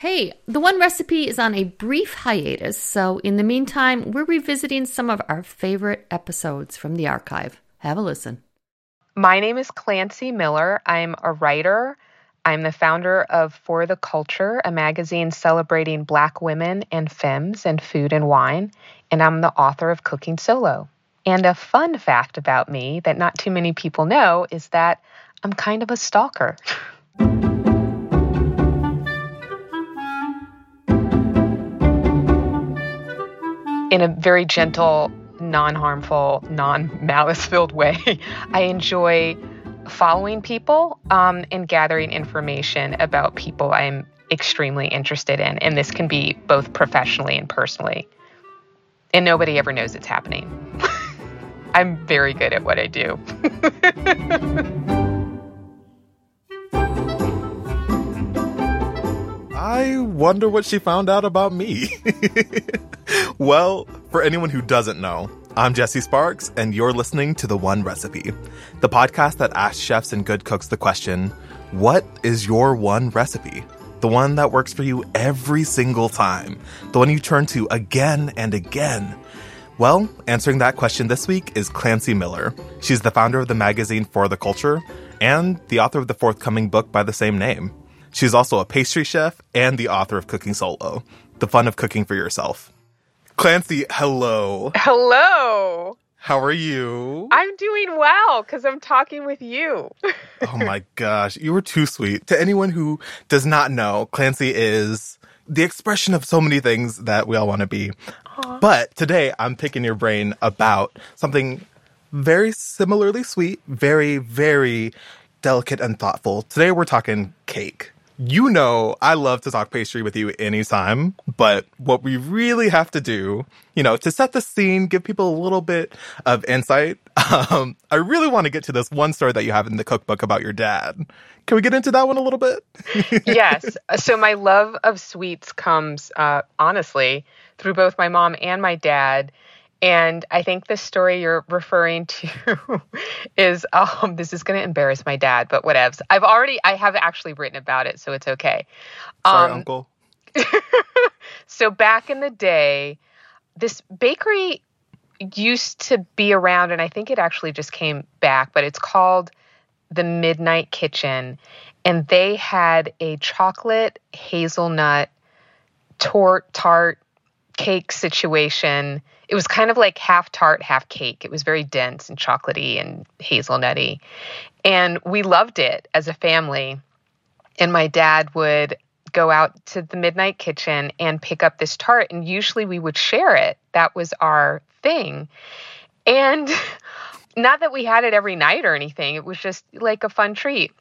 Hey, the one recipe is on a brief hiatus, so in the meantime, we're revisiting some of our favorite episodes from the archive. Have a listen. My name is Klancy Miller. I'm a writer. I'm the founder of For the Culture, a magazine celebrating Black women and femmes and food and wine, and I'm the author of Cooking Solo. And a fun fact about me that not too many people know is that I'm kind of a stalker. in a very gentle, non harmful, non malice filled way. I enjoy following people um, and gathering information about people I'm extremely interested in. And this can be both professionally and personally. And nobody ever knows it's happening. I'm very good at what I do. I wonder what she found out about me. well, for anyone who doesn't know, I'm Jesse Sparks, and you're listening to The One Recipe, the podcast that asks chefs and good cooks the question What is your one recipe? The one that works for you every single time, the one you turn to again and again. Well, answering that question this week is Klancy Miller. She's the founder of the magazine For the Culture and the author of the forthcoming book by the same name. She's also a pastry chef and the author of Cooking Solo, The Fun of Cooking for Yourself. Klancy, hello. Hello. How are you? I'm doing well because I'm talking with you. oh my gosh, you were too sweet. To anyone who does not know, Klancy is the expression of so many things that we all want to be. Aww. But today I'm picking your brain about something very similarly sweet, very, very delicate and thoughtful. Today we're talking cake you know I love to talk pastry with you anytime, but what we really have to do, you know, to set the scene, give people a little bit of insight, um, I really want to get to this one story that you have in the cookbook about your dad. Can we get into that one a little bit? yes. So my love of sweets comes, uh, honestly, through both my mom and my dad. And I think the story you're referring to is um, this is going to embarrass my dad, but whatevs. I've already, I have actually written about it, so it's okay. Sorry, um, Uncle. so back in the day, this bakery used to be around, and I think it actually just came back, but it's called the Midnight Kitchen. And they had a chocolate hazelnut torte tart cake situation it was kind of like half tart, half cake. It was very dense and chocolatey and hazelnutty. And we loved it as a family. And my dad would go out to the midnight kitchen and pick up this tart. And usually we would share it. That was our thing. And not that we had it every night or anything, it was just like a fun treat.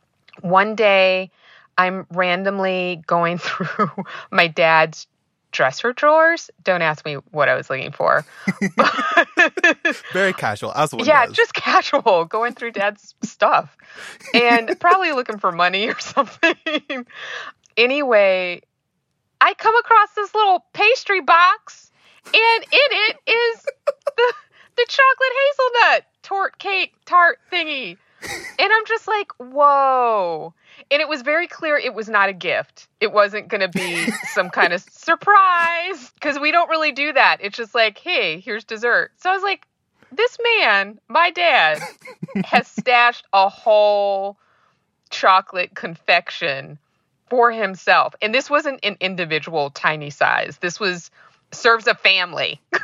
One day, I'm randomly going through my dad's dresser drawers. Don't ask me what I was looking for. Very casual, as one Yeah, does. just casual, going through dad's stuff and probably looking for money or something. anyway, I come across this little pastry box, and in it is the the chocolate hazelnut torte cake tart thingy. And I'm just like, whoa. And it was very clear it was not a gift. It wasn't going to be some kind of surprise because we don't really do that. It's just like, hey, here's dessert. So I was like, this man, my dad, has stashed a whole chocolate confection for himself. And this wasn't an individual tiny size. This was serves a family.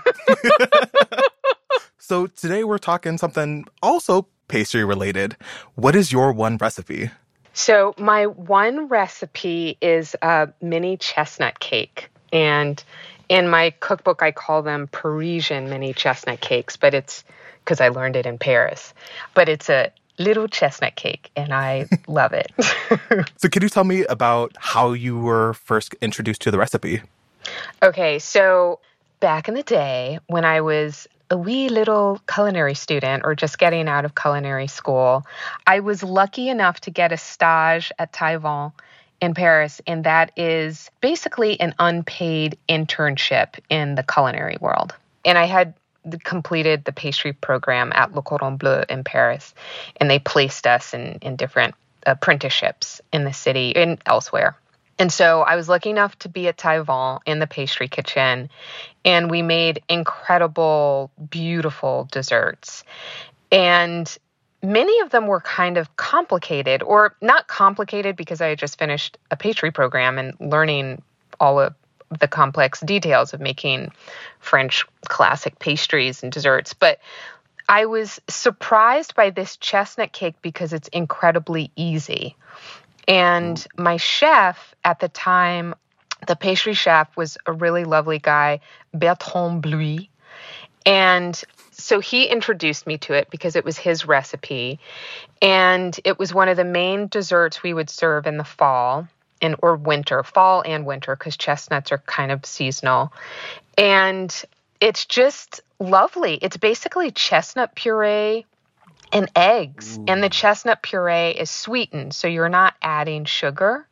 so today we're talking something also pastry related. What is your one recipe? So, my one recipe is a mini chestnut cake. And in my cookbook, I call them Parisian mini chestnut cakes, but it's because I learned it in Paris. But it's a little chestnut cake, and I love it. so, could you tell me about how you were first introduced to the recipe? Okay, so back in the day when I was a wee little culinary student or just getting out of culinary school, I was lucky enough to get a stage at Taillevent in Paris, and that is basically an unpaid internship in the culinary world. And I had completed the pastry program at Le Cordon Bleu in Paris, and they placed us in, in different uh, apprenticeships in the city and elsewhere. And so I was lucky enough to be at Taillevent in the pastry kitchen, and we made incredible, beautiful desserts. And many of them were kind of complicated, or not complicated because I had just finished a pastry program and learning all of the complex details of making French classic pastries and desserts. But I was surprised by this chestnut cake because it's incredibly easy. And mm. my chef at the time, the pastry chef, was a really lovely guy, Bertrand Bluy. And so he introduced me to it because it was his recipe. And it was one of the main desserts we would serve in the fall and or winter, fall and winter, because chestnuts are kind of seasonal. And it's just lovely. It's basically chestnut puree and eggs. Ooh. And the mm. chestnut puree is sweetened, so you're not adding sugar.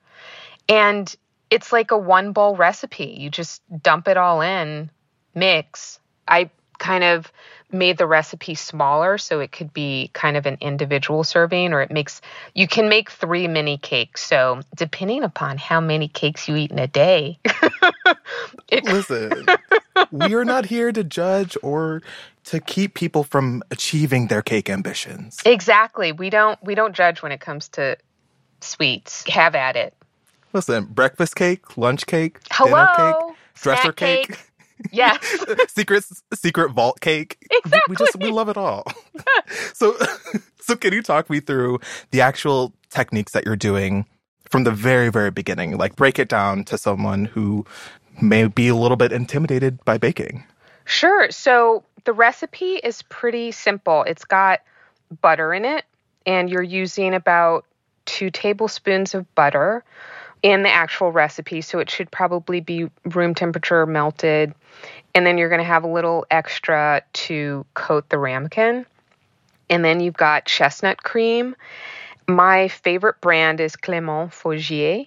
And it's like a one bowl recipe. You just dump it all in, mix. I kind of made the recipe smaller so it could be kind of an individual serving or it makes you can make 3 mini cakes. So, depending upon how many cakes you eat in a day. it, Listen, we are not here to judge or to keep people from achieving their cake ambitions. Exactly. We don't we don't judge when it comes to sweets. Have at it. Listen, breakfast cake, lunch cake, Hello, dinner cake, dresser cake. cake. Yes. secret secret vault cake. Exactly. We just we love it all. so so can you talk me through the actual techniques that you're doing from the very very beginning? Like break it down to someone who may be a little bit intimidated by baking. Sure. So the recipe is pretty simple. It's got butter in it and you're using about 2 tablespoons of butter in the actual recipe. So it should probably be room temperature melted. And then you're going to have a little extra to coat the ramekin. And then you've got chestnut cream. My favorite brand is Clément Faugier.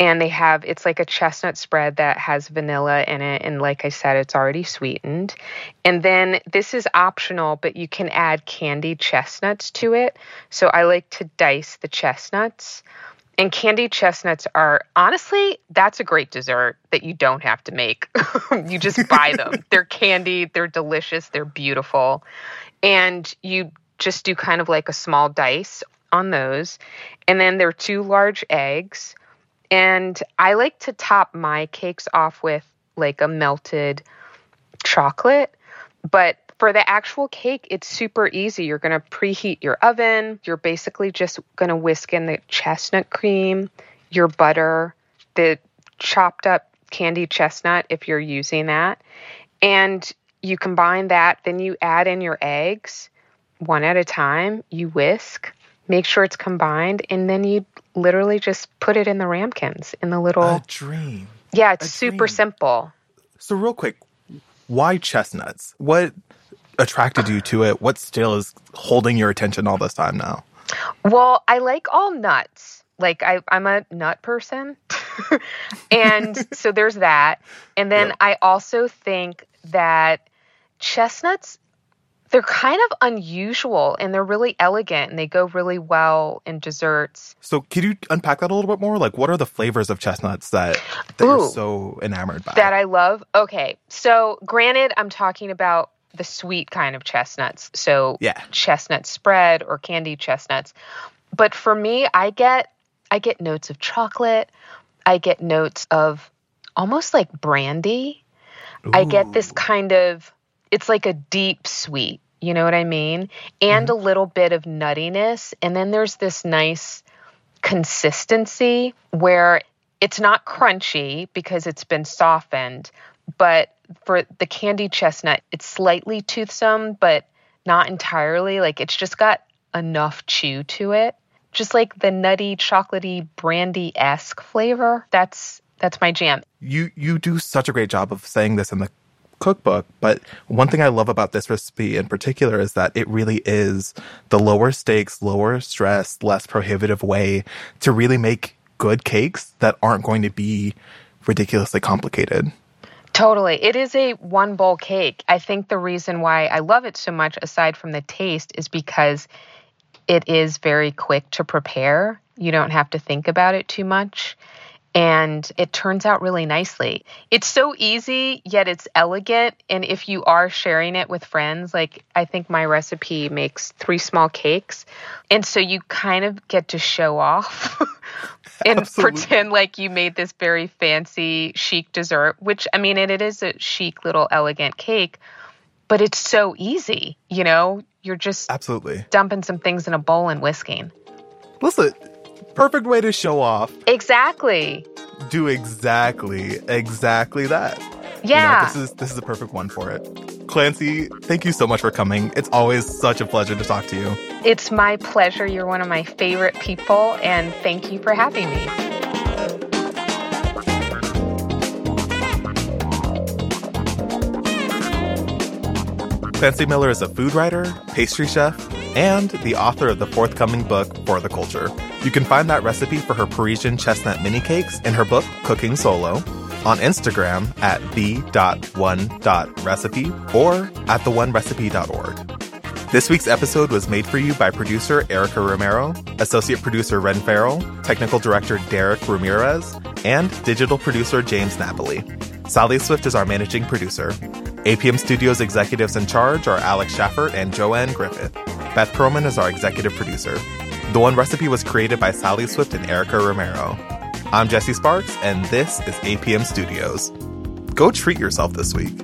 And they have, it's like a chestnut spread that has vanilla in it. And like I said, it's already sweetened. And then this is optional, but you can add candied chestnuts to it. So I like to dice the chestnuts. And candied chestnuts are honestly, that's a great dessert that you don't have to make. you just buy them. they're candied, they're delicious, they're beautiful. And you just do kind of like a small dice on those. And then there are two large eggs. And I like to top my cakes off with like a melted chocolate. But for the actual cake, it's super easy. You're going to preheat your oven. You're basically just going to whisk in the chestnut cream, your butter, the chopped up candied chestnut if you're using that. And you combine that, then you add in your eggs one at a time. You whisk, make sure it's combined, and then you literally just put it in the ramekins in the little. A dream. Yeah, it's a super dream. simple. So, real quick, why chestnuts? What attracted you to it? What still is holding your attention all this time now? Well, I like all nuts. Like I, I'm a nut person. and so there's that. And then yep. I also think that chestnuts they're kind of unusual and they're really elegant and they go really well in desserts. So, could you unpack that a little bit more? Like, what are the flavors of chestnuts that, that Ooh, you're so enamored by? That I love? Okay. So, granted, I'm talking about the sweet kind of chestnuts. So yeah. chestnut spread or candied chestnuts. But for me, I get I get notes of chocolate. I get notes of almost like brandy. Ooh. I get this kind of it's like a deep sweet, you know what I mean? And mm-hmm. a little bit of nuttiness. And then there's this nice consistency where it's not crunchy because it's been softened, but for the candy chestnut, it's slightly toothsome, but not entirely. Like it's just got enough chew to it. Just like the nutty, chocolatey, brandy esque flavor. That's that's my jam. You you do such a great job of saying this in the cookbook, but one thing I love about this recipe in particular is that it really is the lower stakes, lower stress, less prohibitive way to really make good cakes that aren't going to be ridiculously complicated. Totally. It is a one bowl cake. I think the reason why I love it so much, aside from the taste, is because it is very quick to prepare. You don't have to think about it too much. And it turns out really nicely. It's so easy, yet it's elegant. And if you are sharing it with friends, like I think my recipe makes three small cakes. And so you kind of get to show off and Absolutely. pretend like you made this very fancy, chic dessert, which I mean, it, it is a chic little elegant cake, but it's so easy. You know, you're just Absolutely. dumping some things in a bowl and whisking. Listen, perfect way to show off. Exactly. Do exactly, exactly that. You know, Yeah. this is this is a perfect one for it. Klancy, thank you so much for coming. It's always such a pleasure to talk to you. It's my pleasure. You're one of my favorite people, and thank you for having me. Klancy Miller is a food writer, pastry chef, and the author of the forthcoming book, For the Culture. You can find that recipe for her Parisian chestnut mini cakes in her book, Cooking Solo, on Instagram at the.one.recipe or at theonerecipe.org. This week's episode was made for you by producer Erica Romero, associate producer Ren Farrell, technical director Derek Ramirez, and digital producer James Napoli. Sally Swift is our managing producer. APM Studios executives in charge are Alex Schaffert and Joanne Griffith. Beth Perlman is our executive producer. The One Recipe was created by Sally Swift and Erica Romero. I'm Jesse Sparks, and this is APM Studios. Go treat yourself this week.